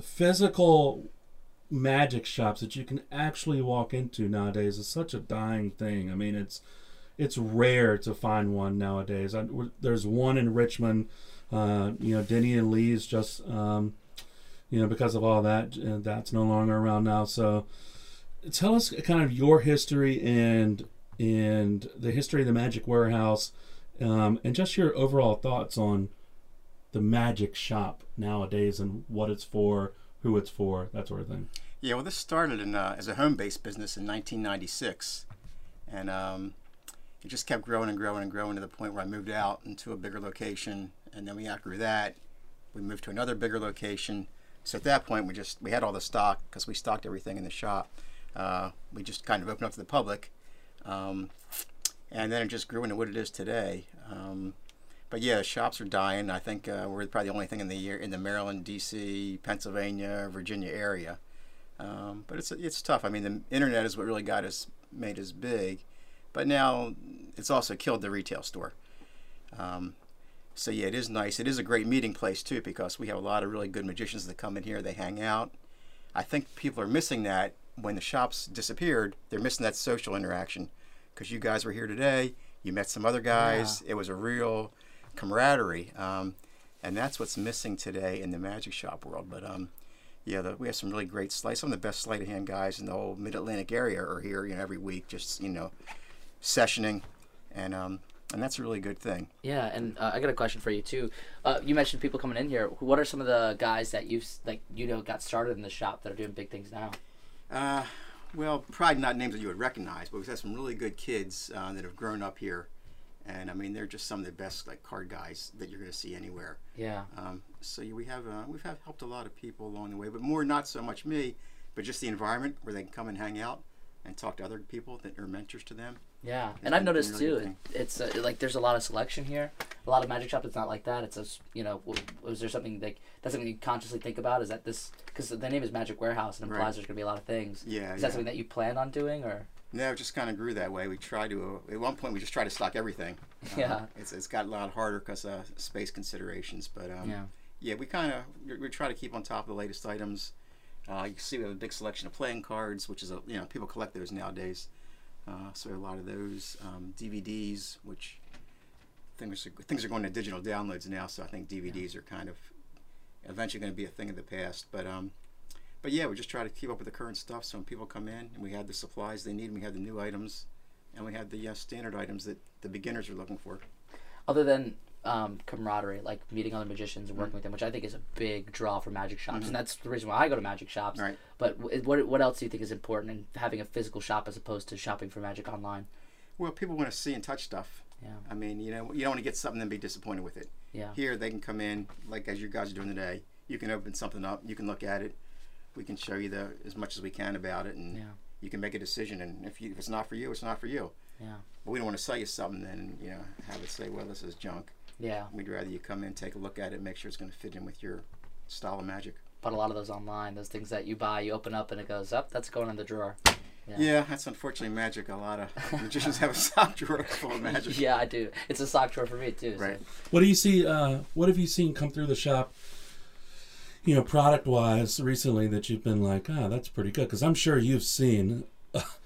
physical magic shops that you can actually walk into nowadays is such a dying thing. I mean, it's it's rare to find one nowadays. I, there's one in Richmond. Uh, you know, Denny and Lee's just um, you know because of all that uh, that's no longer around now. So tell us kind of your history and and the history of the Magic Warehouse, um, and just your overall thoughts on the magic shop nowadays and what it's for, who it's for, that sort of thing. Yeah, well, this started in, uh, as a home-based business in 1996, and um, it just kept growing and growing and growing to the point where I moved out into a bigger location, and then we outgrew that. We moved to another bigger location. So at that point, we just we had all the stock because we stocked everything in the shop. Uh, we just kind of opened up to the public, um, and then it just grew into what it is today. Um, but yeah, shops are dying. I think uh, we're probably the only thing in the year in the Maryland, D.C., Pennsylvania, Virginia area. Um, but it's it's tough. I mean, the internet is what really got us made us big, but now it's also killed the retail store. Um, so yeah, it is nice. It is a great meeting place too because we have a lot of really good magicians that come in here. They hang out. I think people are missing that when the shops disappeared. They're missing that social interaction because you guys were here today. You met some other guys. Yeah. It was a real camaraderie, um, and that's what's missing today in the magic shop world. But um, yeah, the, we have some really great sleight. Some of the best sleight of hand guys in the whole Mid Atlantic area are here, you know, every week, just you know, sessioning, and um, and that's a really good thing. Yeah, and uh, I got a question for you too. Uh, you mentioned people coming in here. What are some of the guys that you've like you know got started in the shop that are doing big things now? Uh, well, probably not names that you would recognize, but we've had some really good kids uh, that have grown up here and I mean they're just some of the best like card guys that you're going to see anywhere. Yeah. Um, so we have uh, we've have helped a lot of people along the way, but more not so much me, but just the environment where they can come and hang out and talk to other people that are mentors to them. Yeah, and I've noticed really too. It's uh, like there's a lot of selection here. A lot of magic shops. It's not like that. It's a you know. Was there something like that's something you consciously think about? Is that this because the name is Magic Warehouse and implies right. there's gonna be a lot of things. Yeah. Is that yeah. something that you plan on doing or? No, it just kind of grew that way. We tried to, uh, at one point, we just tried to stock everything. Yeah. Uh, it's, it's got a lot harder because of space considerations. But um, yeah. yeah, we kind of, we try to keep on top of the latest items. Uh, you can see we have a big selection of playing cards, which is, a, you know, people collect those nowadays. Uh, so a lot of those um, DVDs, which things are, things are going to digital downloads now. So I think DVDs yeah. are kind of eventually going to be a thing of the past. But um, but yeah, we just try to keep up with the current stuff. So when people come in, and we had the supplies they need, and we had the new items, and we had the uh, standard items that the beginners are looking for. Other than um, camaraderie, like meeting other magicians and working mm-hmm. with them, which I think is a big draw for magic shops, mm-hmm. and that's the reason why I go to magic shops. Right. But what what else do you think is important in having a physical shop as opposed to shopping for magic online? Well, people want to see and touch stuff. Yeah. I mean, you know, you don't want to get something and be disappointed with it. Yeah. Here, they can come in like as you guys are doing today. You can open something up. You can look at it we can show you the as much as we can about it, and yeah. you can make a decision. And if you if it's not for you, it's not for you. Yeah. But we don't want to sell you something then you know have it say, well, this is junk. Yeah. We'd rather you come in, take a look at it, make sure it's going to fit in with your style of magic. But a lot of those online, those things that you buy, you open up and it goes up. That's going in the drawer. Yeah. yeah. that's unfortunately magic. A lot of magicians have a sock drawer full of magic. yeah, I do. It's a sock drawer for me too. Right. So. What do you see? Uh, what have you seen come through the shop you know, product wise recently that you've been like, ah, oh, that's pretty good? Because I'm sure you've seen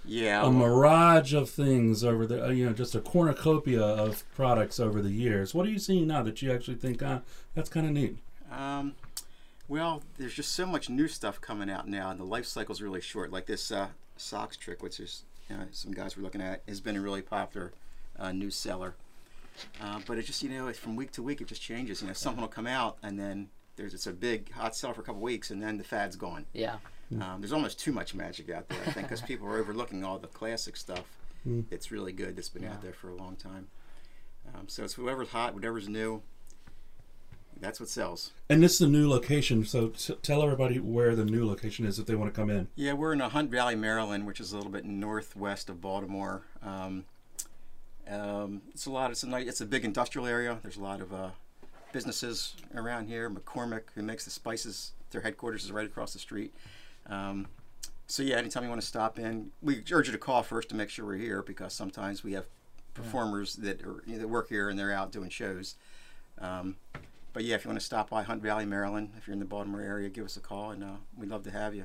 yeah a mirage of things over the, you know, just a cornucopia of products over the years. What are you seeing now that you actually think, ah, that's kind of neat? Um, well, there's just so much new stuff coming out now, and the life cycle is really short. Like this uh, socks trick, which is you know, some guys were looking at, has been a really popular uh, new seller. Uh, but it just you know from week to week it just changes. You know something will come out and then there's it's a big hot sell for a couple weeks and then the fad's gone. Yeah. Um, there's almost too much magic out there, I think, because people are overlooking all the classic stuff. Mm. It's really good that's been yeah. out there for a long time. Um, so it's whoever's hot, whatever's new. That's what sells. And this is a new location, so t- tell everybody where the new location is if they want to come in. Yeah, we're in a Hunt Valley, Maryland, which is a little bit northwest of Baltimore. Um, um, it's a lot. It's a nice, It's a big industrial area. There's a lot of uh, businesses around here. McCormick, who makes the spices, their headquarters is right across the street. Um, so yeah, anytime you want to stop in, we urge you to call first to make sure we're here because sometimes we have performers yeah. that are, you know, that work here and they're out doing shows. Um, but yeah, if you want to stop by Hunt Valley, Maryland, if you're in the Baltimore area, give us a call, and uh, we'd love to have you.